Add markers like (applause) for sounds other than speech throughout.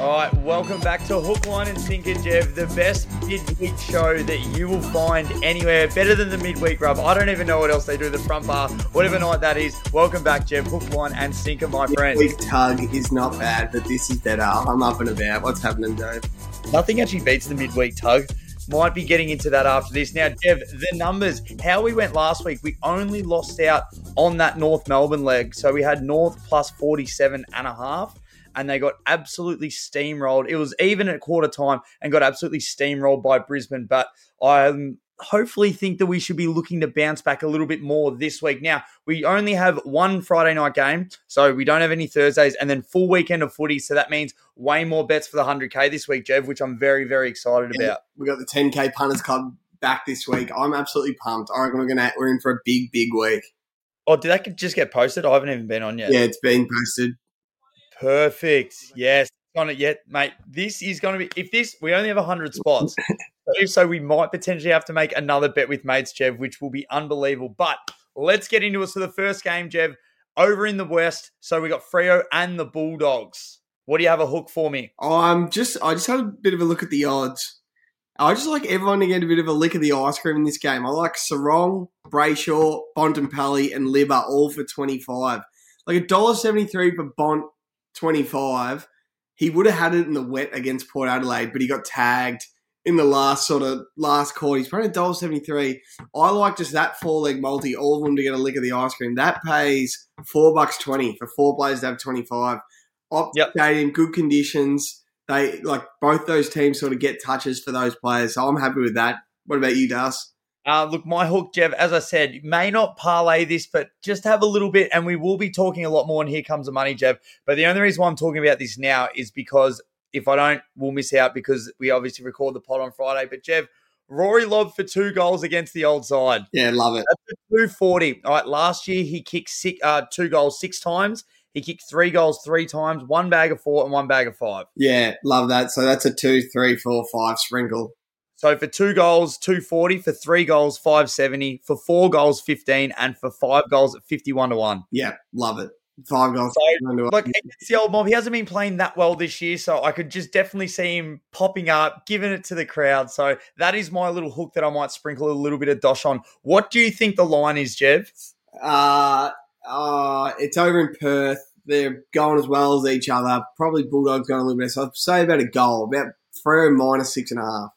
All right, welcome back to Hook, Line, and Sinker, Jev, the best midweek show that you will find anywhere. Better than the midweek rub. I don't even know what else they do, the front bar, whatever night that is. Welcome back, Jev. Hook, Line, and Sinker, my friend. Midweek tug is not bad, but this is better. I'm up and about. What's happening, Dave? Nothing actually beats the midweek tug. Might be getting into that after this. Now, Jev, the numbers, how we went last week, we only lost out on that North Melbourne leg. So we had North plus 47 and a half and they got absolutely steamrolled. It was even at quarter time and got absolutely steamrolled by Brisbane. But I um, hopefully think that we should be looking to bounce back a little bit more this week. Now, we only have one Friday night game, so we don't have any Thursdays, and then full weekend of footy. So that means way more bets for the 100K this week, Jev, which I'm very, very excited Yeah, about. We got the 10k punters club back this week. I'm absolutely pumped. I reckon we're gonna we're in for a big, big week. Oh, did that just get posted? I haven't even been on yet. Yeah, it's been posted. Perfect. Yes. On it yet, mate. This is going to be if this we only have hundred spots. so (laughs) if so, we might potentially have to make another bet with mates, Jev, which will be unbelievable. But let's get into it. So the first game, Jev, over in the west. So we got Freo and the Bulldogs. What do you have a hook for me? I'm just I just had a bit of a look at the odds. I just like everyone to get a bit of a lick of the ice cream in this game. I like Serong, Brayshaw, Bontempelli, and Libba all for 25. Like a dollar seventy three for Bont 25. He would have had it in the wet against Port Adelaide, but he got tagged in the last sort of last quarter. He's paying a dollar seventy three. I like just that four leg multi, all of them to get a lick of the ice cream. That pays four bucks twenty for four players to have twenty five. Op Yep. stadium, good conditions. They like both those teams sort of get touches for those players. So I'm happy with that. What about you, Das? Uh, look, my hook, Jev, as I said, may not parlay this, but just have a little bit, and we will be talking a lot more. And here comes the money, Jev. But the only reason why I'm talking about this now is because if I don't, we'll miss out because we obviously record the pod on Friday. But Jev, Rory Lobb for two goals against the old side. Yeah, love it. That's a 240. All right, last year he kicked six, uh, two goals six times. He kicked three goals three times, one bag of four and one bag of five. Yeah, love that. So that's a two, three, four, five sprinkle. So for two goals, 240, for three goals, 570, for four goals, 15, and for five goals at 51 to 1. Yeah, love it. Five goals. So, Look, against the old mob, he hasn't been playing that well this year, so I could just definitely see him popping up, giving it to the crowd. So that is my little hook that I might sprinkle a little bit of dosh on. What do you think the line is, Jev? Uh, uh, it's over in Perth. They're going as well as each other. Probably Bulldogs going a little bit. So I'd say about a goal, about Freo minus six and a half.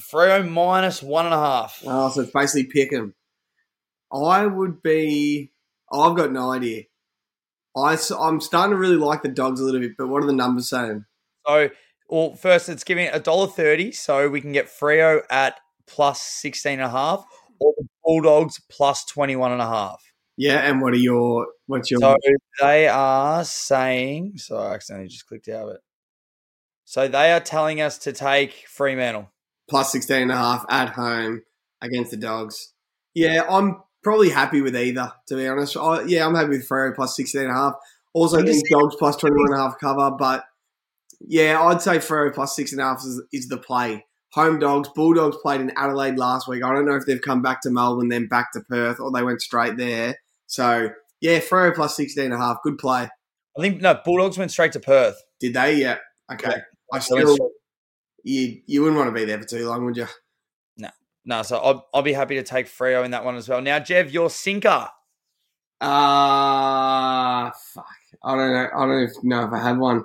Freo minus one and a half. Oh, so it's basically pick 'em. I would be. Oh, I've got no idea. I, I'm starting to really like the dogs a little bit, but what are the numbers saying? So, well, first it's giving a dollar thirty, so we can get Freo at plus sixteen and a half, or the Bulldogs plus twenty one and a half. Yeah, and what are your what's your So they are saying. So I accidentally just clicked out of it. So they are telling us to take Fremantle. Plus 16 and a half at home against the dogs? Yeah, I'm probably happy with either, to be honest. I, yeah, I'm happy with Freo plus 16 and a half. Also, think dogs plus 21 and a half cover, but yeah, I'd say Freo plus six and a half is, is the play. Home dogs, Bulldogs played in Adelaide last week. I don't know if they've come back to Melbourne, then back to Perth, or they went straight there. So yeah, Freo plus 16 and a half, good play. I think no Bulldogs went straight to Perth. Did they? Yeah. Okay. I They went still, you you wouldn't want to be there for too long, would you? No, no. so I'll, I'll be happy to take Freo in that one as well. Now, Jev, your sinker. Uh fuck. I don't know. I don't even know if I have one.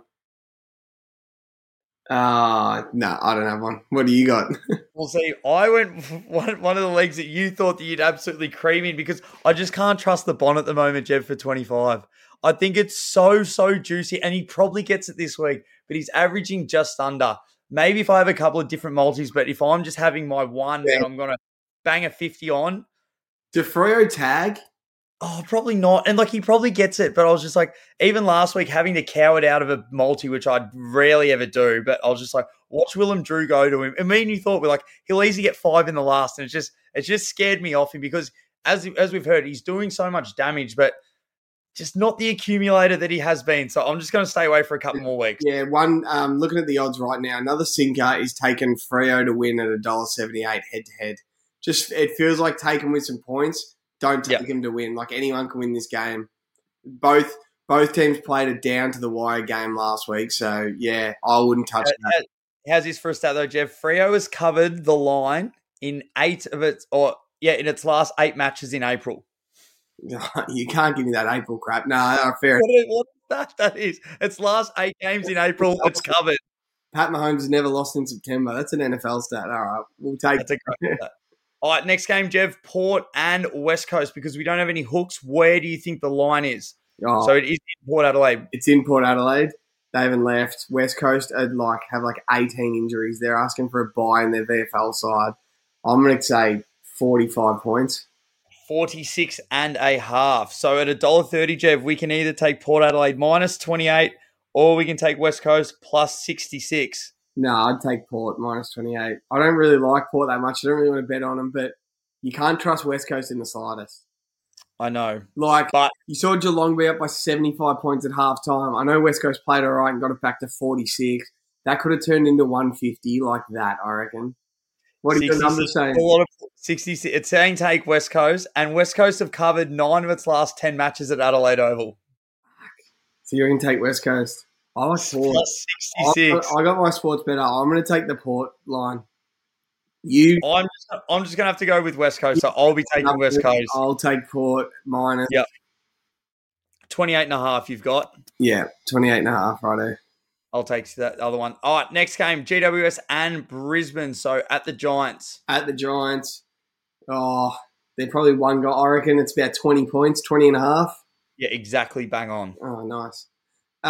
Uh no, I don't have one. What do you got? (laughs) We'll see. I went (laughs) one, one of the legs that you thought that you'd absolutely cream in because I just can't trust the Bond at the moment, Jev, for 25. I think it's so, so juicy, and he probably gets it this week, but he's averaging just under. Maybe if I have a couple of different multis, but if I'm just having my one Yeah. and I'm going to bang a 50 on, DeFrio tag? Oh, probably not. And like he probably gets it, but I was just like, even last week having to cow it out of a multi, which I'd rarely ever do, but I was just like, watch Willem Drew go to him. And me and you thought we're like, he'll easily get five in the last, and it's just it just scared me off him because as as we've heard, he's doing so much damage, but just not the accumulator that he has been. So I'm just going to stay away for a couple more weeks. Yeah, one um looking at the odds right now, another sinker is taking Freo to win at a dollar seventy eight head to head. Just it feels like taking with some points. Don't take Yeah. him to win. Like anyone can win this game. Both both teams played a down to the wire game last week, so yeah, I wouldn't touch that. How's this for a stat though, Jev? Freo has covered the line in eight of its, or yeah, in its last eight matches in April. (laughs) you can't give me that April crap. No, fair. (laughs) What, is- what that, (laughs) that is? Its last eight games in April, it's covered. Pat Mahomes has never lost in September. That's an NFL stat. All right, we'll take. That's great. All right, next game, Jev, Port and West Coast, because we don't have any hooks. Where do you think the line is? Oh, So it is in Port Adelaide. it's in Port Adelaide. They haven't left. West Coast are like have like eighteen injuries. They're asking for a bye in their VFL side. I'm going to say forty-five points. 46 and a half. So at $1.30, Jev, we can either take Port Adelaide minus 28 or we can take West Coast plus 66. No, I'd take Port minus twenty-eight. I don't really like Port that much. I don't really want to bet on them, but you can't trust West Coast in the slightest. I know. Like But- you saw Geelong be up by seventy-five points at halftime. I know West Coast played all right and got it back to forty-six. That could have turned into one fifty like that. I reckon. What are your 66 numbers saying? A lot of 66. It's saying take West Coast, and West Coast have covered nine of its last 10 matches at Adelaide Oval. So you're going to take West Coast. I like Port. Plus I, I got my sports better. I'm going to take the Port line. You I'm just, I'm just going to have to go with West Coast, so I'll be taking West Coast. I'll take Port minus. Yep. 28 and a half you've got. Yeah, 28 and a half right there. I'll take that other one. All right, next game, GWS and Brisbane. So at the Giants. At the Giants, oh, they're probably one goal. I reckon it's about 20 points, 20 and a half. Yeah, exactly bang on. Oh, nice. Uh,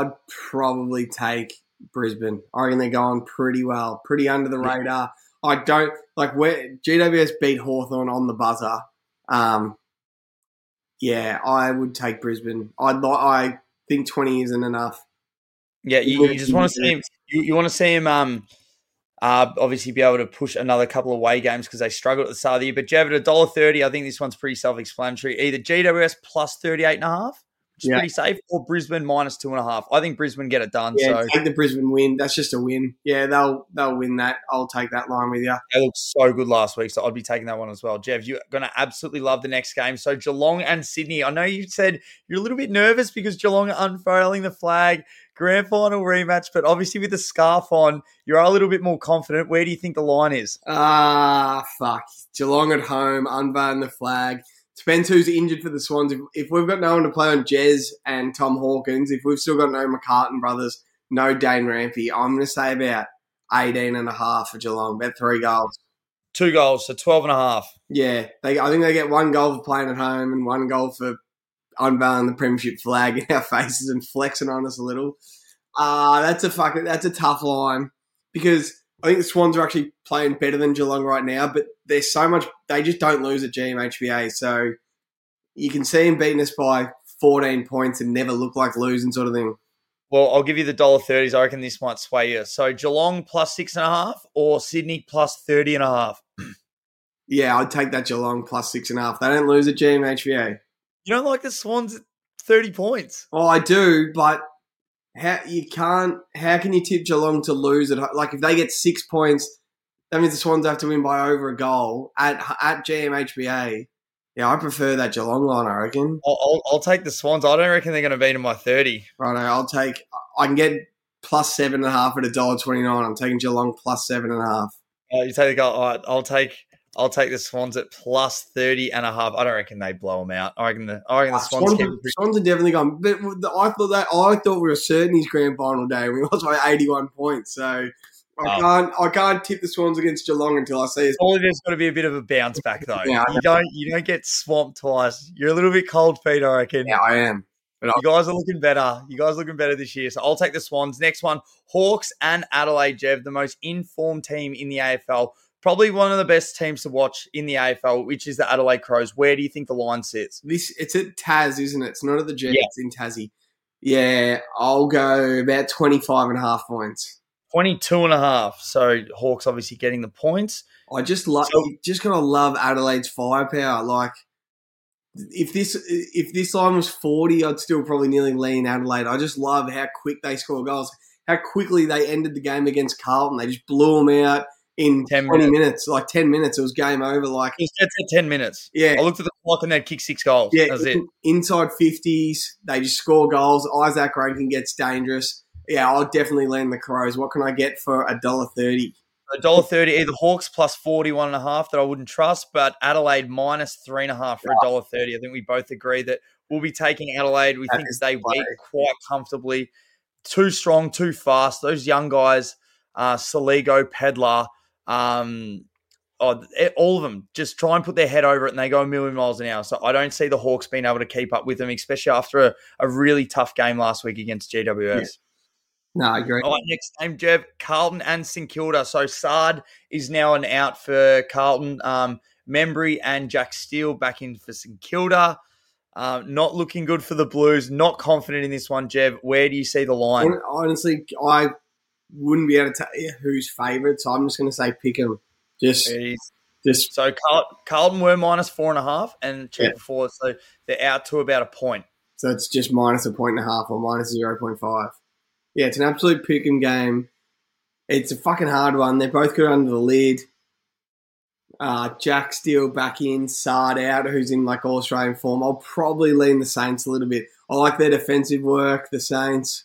I'd probably take Brisbane. I reckon they're going pretty well, pretty under the radar. I don't like where GWS beat Hawthorn on the buzzer. Um, yeah, I would take Brisbane. I'd li- I think 20 isn't enough. Yeah, you, you just want to see him. You, you want to see him. Um, uh, obviously be able to push another couple of away games because they struggled at the start of the year. But Jev at a dollar thirty, I think this one's pretty self-explanatory. Either GWS plus thirty-eight and a half, which is Yeah. pretty safe, or Brisbane minus two and a half. I think Brisbane get it done. Yeah, So take the Brisbane win. That's just a win. Yeah, they'll they'll win that. I'll take that line with you. They looked so good last week, so I'd be taking that one as well. Jev, you're going to absolutely love the next game. So Geelong and Sydney. I know you said you're a little bit nervous because Geelong are unfurling the flag, grand final rematch, but obviously with the scarf on, you are a little bit more confident. Where do you think the line is? Ah, fuck. Geelong at home, unveil the flag. Depends who's injured for the Swans. If, if we've got no one to play on Jez and Tom Hawkins, if we've still got no McCartin brothers, no Dane Rampe, I'm going to say about 18 and a half for Geelong, about three goals. Two goals, so 12 and a half. Yeah, they, I think they get one goal for playing at home and one goal for unveiling the premiership flag in our (laughs) faces and flexing on us a little. Uh, that's a fucking that's a tough line because I think the Swans are actually playing better than Geelong right now, but there's so much they just don't lose at GMHBA, so you can see them beating us by 14 points and never look like losing sort of thing. Well, I'll give you the dollar thirties. I reckon this might sway you. So Geelong plus six and a half or Sydney plus 30 and a half. Yeah, I'd take that Geelong plus six and a half. They don't lose at GMHBA. You don't like the Swans at 30 points? Oh, I do, but how you can't? How can you tip Geelong to lose at ho- like if they get six points? That means the Swans have to win by over a goal at at GMHBA. Yeah, I prefer that Geelong line. I reckon. I'll, I'll, I'll take the Swans. I don't reckon they're going to beat them by 30. Right, I'll take. I can get plus seven and a half at a dollar twenty nine. I'm taking Geelong plus seven and a half. Uh, you take the goal. All right, I'll take. I'll take the Swans at plus 30 and a half. I don't reckon they blow them out. I reckon the, I reckon the Ah, Swans, Swans, keep Swans are definitely gone. But the- I thought that I thought we were certain his grand final day. We lost by eighty-one points, so I Oh. can't I can't tip the Swans against Geelong until I see. All of it's got to be a bit of a bounce back though. Yeah, you don't you don't get swamped twice. You're a little bit cold feet, I reckon. Yeah, I am. But You guys are looking better. You guys are looking better this year. So I'll take the Swans. Next one, Hawks and Adelaide, Jev, the most informed team in the AFL. Probably one of the best teams to watch in the AFL, which is the Adelaide Crows. Where do you think the line sits? this it's at Taz, isn't it? It's not at the G. Yeah. It's in Tassie. Yeah, I'll go about 25 and a half points. 22 and a half. So Hawks obviously getting the points. I just love, So- just gotta love Adelaide's firepower. Like, if this if this line was forty, I'd still probably nearly lean Adelaide. I just love how quick they score goals, how quickly they ended the game against Carlton. They just blew them out in 10 twenty minutes. Like ten minutes, it was game over. Like, It's at 10 minutes. yeah, I looked at the clock and they'd kick six goals. yeah, That's it. inside fifties, they just score goals. Izak Rankine gets dangerous. Yeah, I'll definitely land the Crows. What can I get for a dollar thirty? A dollar thirty, either Hawks plus forty one and a half that I wouldn't trust, but Adelaide minus three and a half for a dollar thirty. I think we both agree that we'll be taking Adelaide. We That think they the play. wait quite comfortably. Too strong, too fast. Those young guys, uh, Soligo, Pedlar, um, oh, all of them just try and put their head over it and they go a million miles an hour. So I don't see the Hawks being able to keep up with them, especially after a, a really tough game last week against GWS. No, I agree. All right, next game, Jev, Carlton and St Kilda. So Saad is now an out for Carlton. Um, Membrey and Jack Steele back in for St Kilda. Um, not looking good for the Blues. Not confident in this one, Jev. Where do you see the line? Honestly, I wouldn't be able to tell you who's favourite, so I'm just going to say pick 'em. Just, just So Carl- Carlton were minus four and a half and cheap Yeah. before, so they're out to about a point. so it's just minus a point and a half or minus zero point five. Yeah, it's an absolute pick 'em game. It's a fucking hard one. They're both good under the lid. Uh, Jack Steele back in, Saad out, who's in like all Australian form. I'll probably lean the Saints a little bit. I like their defensive work, the Saints.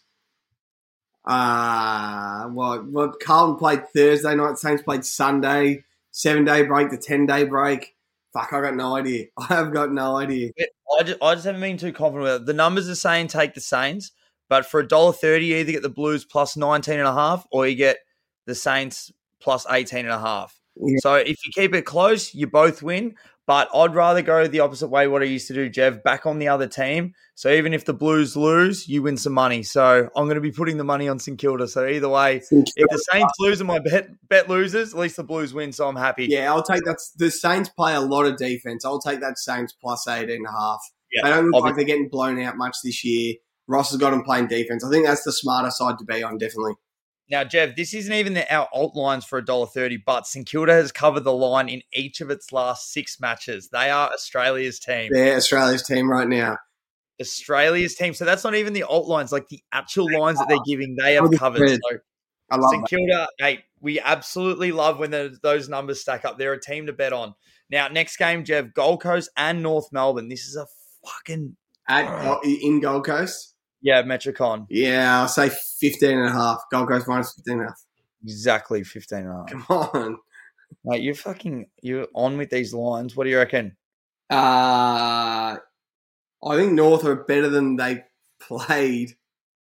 Uh, well, what Carlton played Thursday night, Saints played Sunday, seven day break, the 10 day break. Fuck, I got no idea. (laughs) I have got no idea. I just, I just haven't been too confident with it. The numbers are saying take the Saints, but for a dollar thirty, you either get the Blues plus 19 and a half or you get the Saints plus 18 and a half. Yeah. So if you keep it close, you both win. But I'd rather go the opposite way. What I used to do, Jev, back on the other team. So even if the Blues lose, you win some money. So I'm going to be putting the money on St Kilda. So either way, if the Saints lose and my bet bet loses, at least the Blues win. So I'm happy. Yeah, I'll take that. The Saints play a lot of defense. I'll take that Saints plus 18 and a half. Yeah, they don't look I'll like they're getting blown out much this year. Ross has got them playing defense. I think that's the smarter side to be on, definitely. Now, Jev, this isn't even the, our alt lines for $1.30, but St Kilda has covered the line in each of its last six matches. They are Australia's team. They're Australia's team right now. Australia's team. So that's not even the alt lines, like the actual lines that they're giving, they have covered. So I love St. Kilda, hey, we absolutely love when the, those numbers stack up. They're a team to bet on. Now, next game, Jev, Gold Coast and North Melbourne. This is a fucking, At, in Gold Coast. Yeah, Metricon. Yeah, I'll say 15 and a half. Gold Coast minus 15 and a half. Exactly 15 and a half. Come on. Mate, you're fucking, you're on with these lines. What do you reckon? Uh, I think North are better than they played.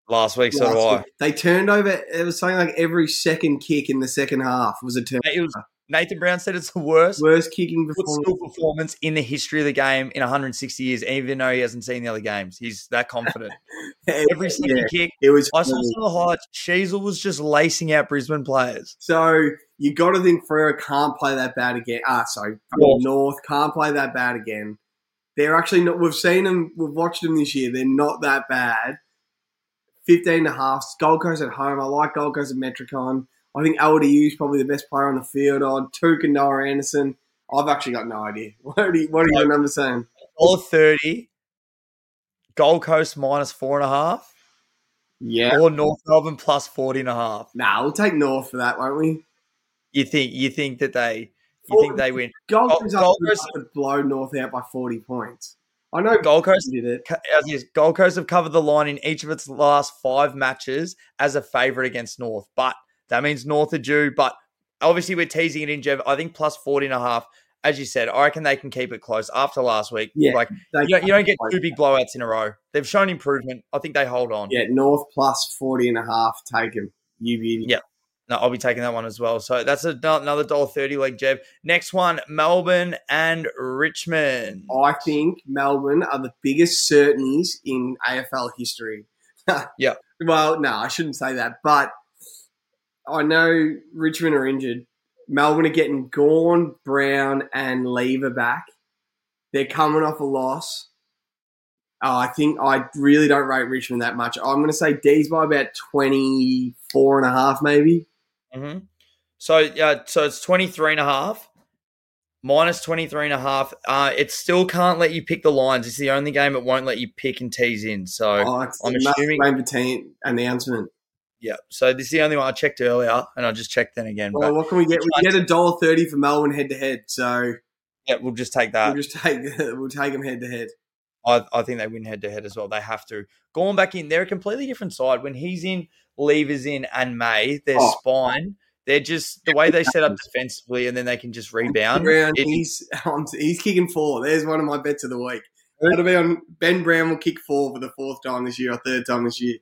Last week, so do last I. week. They turned over, it was something like every second kick in the second half was a turn. Mate, It was Nathan Brown said it's the worst Worst kicking performance. performance in the history of the game in 160 years, even though he hasn't seen the other games. He's that confident. (laughs) Every single Yeah, kick. it was. I saw some of the highlights. Sheezel was just lacing out Brisbane players. So you got to think Freo can't play that bad again. Ah, sorry, North. North can't play that bad again. They're actually not. We've seen them. We've watched them this year. They're not that bad. 15 and a half. Gold Coast at home. I like Gold Coast at Metricon. I think LDU is probably the best player on the field. On Touk and Noah Anderson. I've actually got no idea. (laughs) What are, you, what are your numbers saying? Dollar thirty. Gold Coast minus four and a half, Yeah. or North Melbourne plus 40 and a half. Nah, we'll take North for that, won't we? You think you think that they you think they win? Gold Gold- Coast Gold Coast- to blow North out by 40 points. I know Gold Coast did it. As Gold Coast have covered the line in each of its last five matches as a favourite against North, but that means North are due. But obviously we're teasing it in, Jev. I think plus 40 and a half. As you said, I reckon they can keep it close after last week. Yeah, Like you don't, you don't get two big blowouts in a row. They've shown improvement. I think they hold on. Yeah, North plus 40 and a half. Take him. You beauty. Yeah. No, I'll be taking that one as well. So that's another dollar thirty leg, Jev. Next one, Melbourne and Richmond. I think Melbourne are the biggest certainties in AFL history. (laughs) Yeah. Well, no, I shouldn't say that, but I know Richmond are injured. Melbourne are getting Gawn, Brown, and Lever back. They're coming off a loss. Oh, I think I really don't rate Richmond that much. I'm going to say D's by about 24 and a half, maybe. hmm So yeah, so it's 23 and a half. Minus 23 and a half. Uh, it still can't let you pick the lines. It's the only game it won't let you pick and tease in. So Oh, it's I'm assuming- team announcement. Yeah. So this is the only one I checked earlier and I just checked then again. Well, what can we get? We get a dollar thirty for Melbourne head to head. So yeah, we'll just take that. we'll just take (laughs) we'll take them head to head. I, I think they win head to head as well. They have to. Going back in, they're a completely different side. When he's in, Levers in, and May, their Oh. spine, they're just the way they set up (laughs) defensively, and then they can just rebound. Brown, It- he's (laughs) he's kicking four. There's one of my bets of the week. That'll be on Ben Brown will kick four for the fourth time this year or third time this year.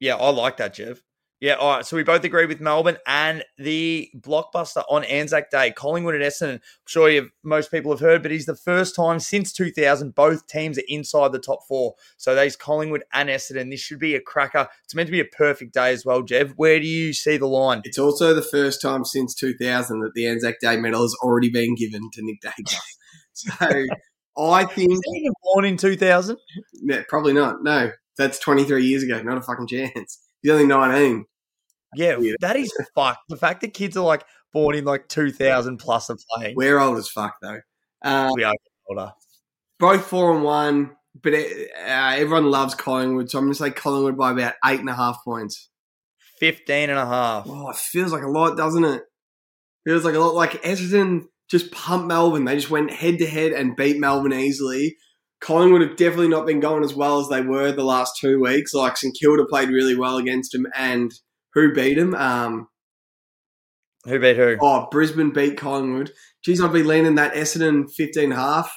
Yeah, I like that, Jev. Yeah, all right. So we both agree with Melbourne and the blockbuster on Anzac Day, Collingwood and Essendon. I'm sure you've, most people have heard, but he's the first time since 2000 both teams are inside the top four. So there's Collingwood and Essendon. This should be a cracker. It's meant to be a perfect day as well, Jev. Where do you see the line? It's also the first time since 2000 that the Anzac Day medal has already been given to Nick Daicos. (laughs) so I think Is he even born in 2000? no, probably not. No, that's 23 years ago. Not a fucking chance. He's only 19. Yeah, Yeah. that is (laughs) fucked. The fact that kids are like born in like 2000 plus are playing. We're old as fuck though. Um, we are older. both four and one, but it, uh, everyone loves Collingwood, so I'm going to say Collingwood by about eight and a half points. 15 and a half. Oh, it feels like a lot, doesn't it? Feels like a lot. Like Essendon just pumped Melbourne. They just went head to head and beat Melbourne easily. Collingwood have definitely not been going as well as they were the last two weeks. Like St Kilda played really well against them, and who beat them? Um, Who beat who? oh, Brisbane beat Collingwood. Geez, I'd be leaning that Essendon 15 half.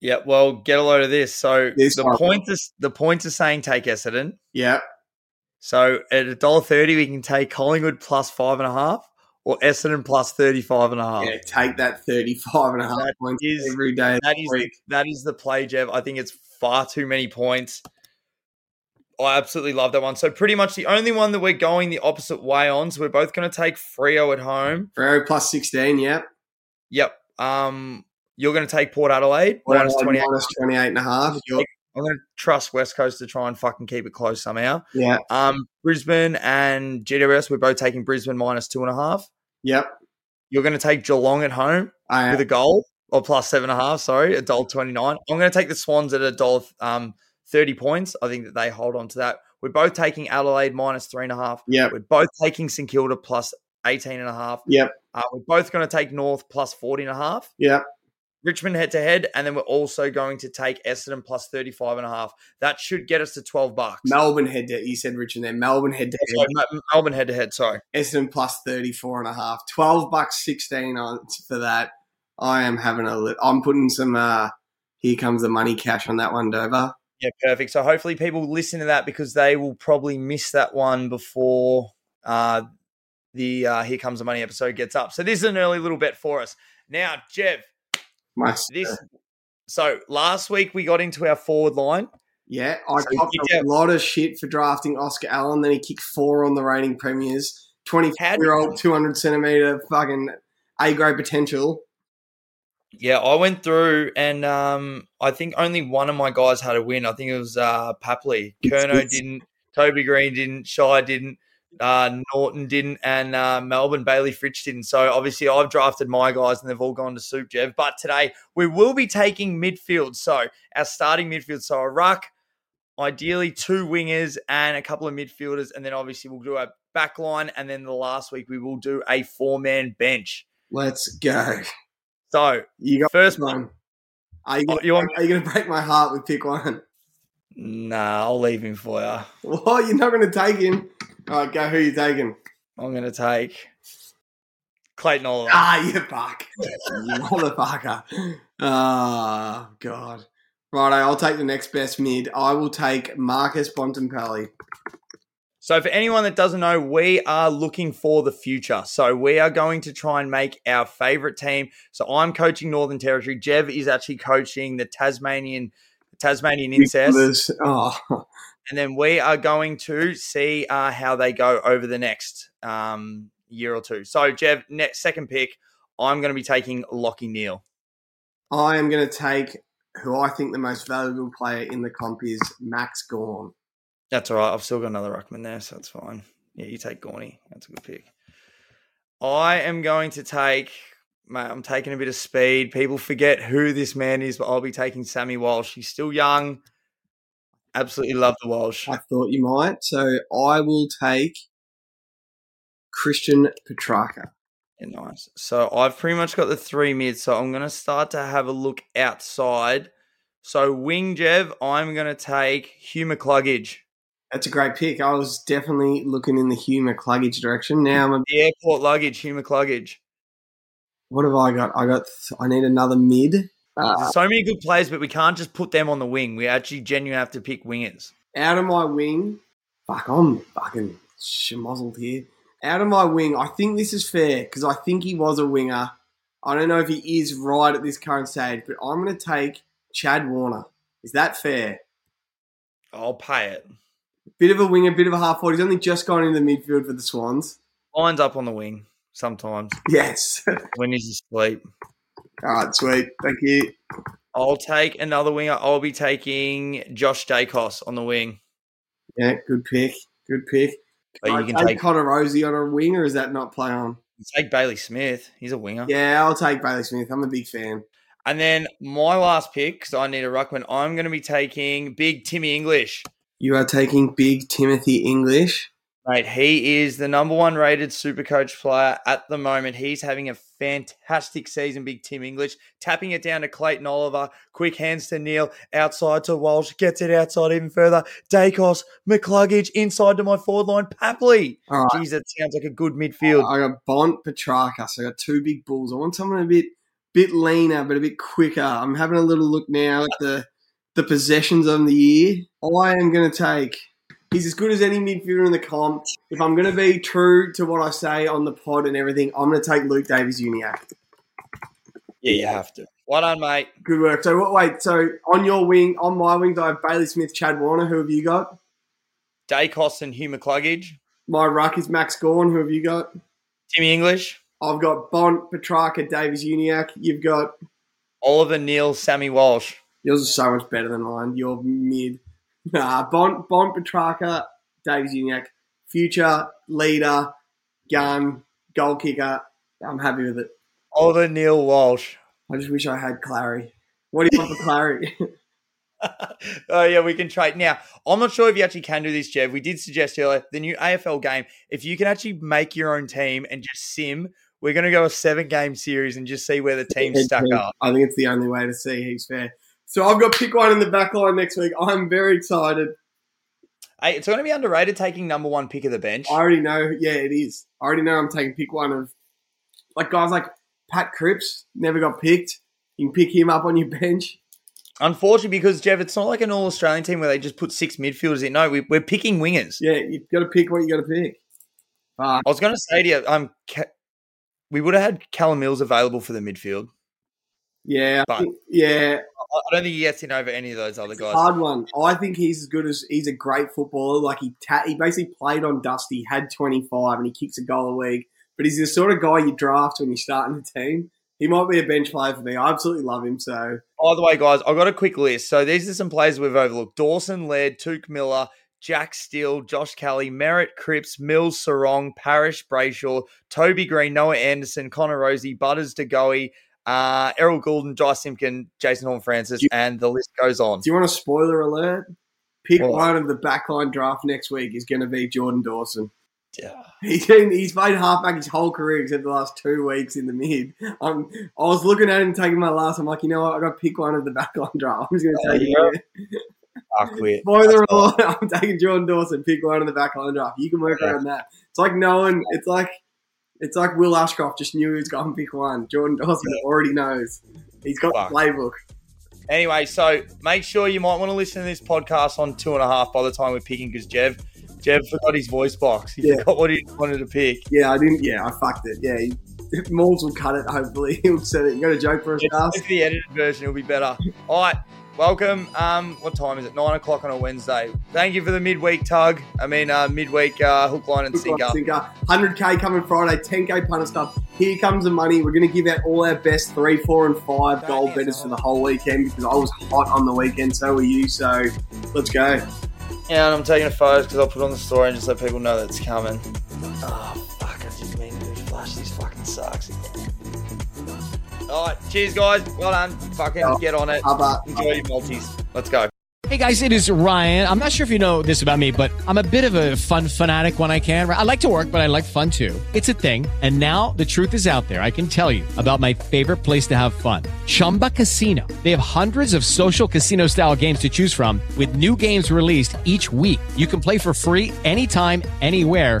Yeah, well, get a load of this. So This the one. points is the points are saying take Essendon. Yeah. So at a dollar thirty, we can take Collingwood plus five and a half or Essendon plus thirty five and a half. Yeah, take that 35 and a half That points is- every day. That is week. that is the play, Jeff. I think it's far too many points. I absolutely love that one. So pretty much the only one that we're going the opposite way on. So we're both going to take Freo at home. Ferrari plus 16, yep. Yep. Um, you're going to take Port Adelaide minus Adelaide twenty eight. minus 28 and a half. You're- I'm going to trust West Coast to try and fucking keep it close somehow. Yeah, Um, Brisbane and GWS, we're both taking Brisbane minus two and a half. yep. You're going to take Geelong at home with a goal or plus seven and a half. Sorry, a dollar twenty nine. I'm going to take the Swans at a dollar um thirty points. I think that they hold on to that. We're both taking Adelaide minus three and a half. Yeah. We're both taking St Kilda plus 18 and a half. Yep. Uh, we're both going to take North plus 40 and a half. Yep. Richmond head to head, and then we're also going to take Essendon plus 35 and a half. That should get us to 12 bucks. Melbourne head to you said Richard there. Melbourne head to head. Melbourne head to head, sorry. Essendon plus 34 and a half. 12 bucks 16 on for that. I am having a li- I'm putting some uh here comes the money cash on that one, Dover. Yeah, perfect. So hopefully people listen to that because they will probably miss that one before uh, the uh, Here Comes the Money episode gets up. So this is an early little bet for us. Now, Jev, My this. So last week we got into our forward line. Yeah, I So you a lot of shit for drafting Oscar Allen. Then he kicked four on the reigning premiers. 24 How do- year old, 200 centimeter fucking A grade potential. Yeah, I went through and um, I think only one of my guys had a win. I think it was uh, Papley. Kerno didn't, Toby Greene didn't, Shai didn't, uh, Norton didn't, and uh, Melbourne Bayley Fritsch didn't. So obviously I've drafted my guys and they've all gone to soup, Jev. But today we will be taking midfield. So our starting midfield, so a ruck, ideally two wingers and a couple of midfielders, and then obviously we'll do a back line, and then the last week we will do a four man bench. Let's go. So You got first one. Are you, Oh, gonna, you want- are you gonna break my heart with pick one? Nah, I'll leave him for you. What? You're not gonna take him? All right, go. Who you taking? I'm going to take Clayton Oliver. Ah, (laughs) you fuck. You Motherfucker. Ah, God. Right, I'll take the next best mid. I will take Marcus Bontempelli. So, for anyone that doesn't know, we are looking for the future. So, we are going to try and make our favorite team. So, I'm coaching Northern Territory. Jev is actually coaching the Tasmanian Tasmanian Incest, Oh, (laughs) and then we are going to see uh, how they go over the next um, year or two. So, Jev, next second pick, I'm going to be taking Lachie Neale. I am going to take who I think the most valuable player in the comp is Max Gawn. That's all right. I've still got another ruckman there, so that's fine. Yeah, you take Gawny. That's a good pick. I am going to take, mate, I'm taking a bit of speed. People forget who this man is, but I'll be taking Sammy Walsh. He's still young. Absolutely love the Walsh. I thought you might. So I will take Christian Petracca. Yeah, nice. So I've pretty much got the three mids. So I'm going to start to have a look outside. So wing Jev, I'm going to take Hugh McCluggage. That's a great pick. I was definitely looking in the Hugh McCluggage direction. Now I'm a, The airport luggage, Hugh McCluggage. What have I got? I got. I need another mid. Uh, so many good players, but we can't just put them on the wing. We actually genuinely have to pick wingers. out of my wing. Fuck, I'm fucking schmozzled here. Out of my wing, I think this is fair because I think he was a winger. I don't know if he is right at this current stage, but I'm going to take Chad Warner. Is that fair? I'll pay it. Bit of a winger, bit of a half forward. He's only just gone into the midfield for the Swans. Lines up on the wing sometimes (laughs) Yes. (laughs) when he's asleep. All right, sweet. Thank you. I'll take another winger. I'll be taking Josh Daicos on the wing. Yeah, good pick. Good pick. But you I can take take, Connor Rozee on a wing, or is that not play on? take Bailey Smith. He's a winger. Yeah, I'll take Bailey Smith. I'm a big fan. And then my last pick, because I need a ruckman, I'm going to be taking Big Timmy English. You are taking big Timothy English. Mate, he is the number one rated super coach player at the moment. He's having a fantastic season, Big Tim English. Tapping it down to Clayton Oliver. Quick hands to Neale. Outside to Walsh. Gets it outside even further. Daicos. McCluggage. Inside to my forward line. Papley. All right. Jeez, that sounds like a good midfield. I got Bont Petracca, so I got two big bulls. I want someone a bit bit leaner, but a bit quicker. I'm having a little look now at the the possessions of the year. I am going to take. He's as good as any midfielder in the comp. If I'm going to be true to what I say on the pod and everything, I'm going to take Luke Davies Uniacke. Yeah, you have to. Well done, mate. Good work. So what? Wait. So on your wing, on my wings, I have Bailey Smith, Chad Warner. Who have you got? Daicos and Hugh McCluggage. My ruck is Max Gawn. Who have you got? Timmy English. I've got Bont Petracca, Davies Uniacke. You've got Oliver Neale. Sammy Walsh. Yours is so much better than mine. You're mid. Nah, Bont, Bont Petracca, Davies Uniacke, future leader, gun, goal kicker. I'm happy with it. Oliver Neale Walsh. I just wish I had Clarry. What do you want for Clarry? (laughs) (laughs) oh yeah, we can trade now. I'm not sure if you actually can do this, Jev. We did suggest earlier the new AFL game. If you can actually make your own team and just sim, we're going to go a seven game series and just see where the teams stack up. I think it's the only way to see who's fair. So I've got pick one in the back line next week. I'm very excited. Hey, it's going to be underrated taking number one pick of the bench. I already know. Yeah, it is. I already know I'm taking pick one of like guys like Pat Cripps never got picked. You can pick him up on your (laughs) bench. Unfortunately, because Jev, it's not like an all Australian team where they just put six midfielders in. No, we, we're picking wingers. Yeah, you've got to pick what you got to pick. Fuck. I was going to say to you, um, we would have had Callum Mills available for the midfield. Yeah, But- think- yeah, I don't think he gets in over any of those other guys. hard one. I think he's as good as he's a great footballer. Like he ta- he basically played on Dusty, had 25, and he kicks a goal a week. But he's the sort of guy you draft when you're starting a team. He might be a bench player for me. I absolutely love him. So By the way, guys, I've got a quick list. So these are some players we've overlooked. Dawson Laird, Touk Miller, Jack Steele, Josh Kelly, Merrett Cripps, Mills Serong, Parish Brayshaw, Toby Greene, Noah Anderson, Connor Rozee, Butters DeGoey, uh, Errol Gulden, Jy Simpkin, Jason Horne Francis, You- and the list goes on. do you want a spoiler alert? Pick one of the backline draft next week is going to be Jordan Dawson. Yeah. He's been, he's played halfback his whole career except the last two weeks in the mid. Um, I was looking at him taking my last. I'm like, you know what? I got to pick one of the (laughs) backline draft. I'm just going to Uh, take yeah. it. I quit. (laughs) Spoiler alert! I'm taking Jordan Dawson. Pick one of the backline draft. You can work Yeah. around that. It's like knowing. It's like It's like Will Ashcroft just knew he was going to pick one. Jordan Dawson already knows. He's got Fuck. the playbook. Anyway, so make sure you might want to listen to this podcast on two and a half by the time we're picking because Jev, Jev forgot his voice box. He Yeah. forgot what he wanted to pick. Yeah, I didn't. Yeah, I fucked it. Yeah, he, (laughs) Malls will cut it. Hopefully, (laughs) he'll set it. You got a joke for us? If the edited version, it'll be better. All right, welcome. Um, what time is it? Nine o'clock on a Wednesday. Thank you for the midweek tug. I mean, uh, midweek uh, hook, line, and sinker. Sinker. 100k coming Friday, 10k punter stuff. Here comes the money. We're going to give out all our best three, four, and five gold betters for the whole weekend because I was hot on the weekend. So were you. So let's go. Yeah, and I'm taking a photo because I'll put on the story and just let people know that it's coming. Oh, All right, cheers, guys. Well done. Fucking Oh, get on it. Hubba. Enjoy your multis. Let's go. Hey guys, it is Ryan. I'm not sure if you know this about me, but I'm a bit of a fun fanatic when I can. I like to work, but I like fun too. It's a thing. And now the truth is out there. I can tell you about my favorite place to have fun Chumba Casino. They have hundreds of social casino style games to choose from, with new games released each week. You can play for free anytime, anywhere.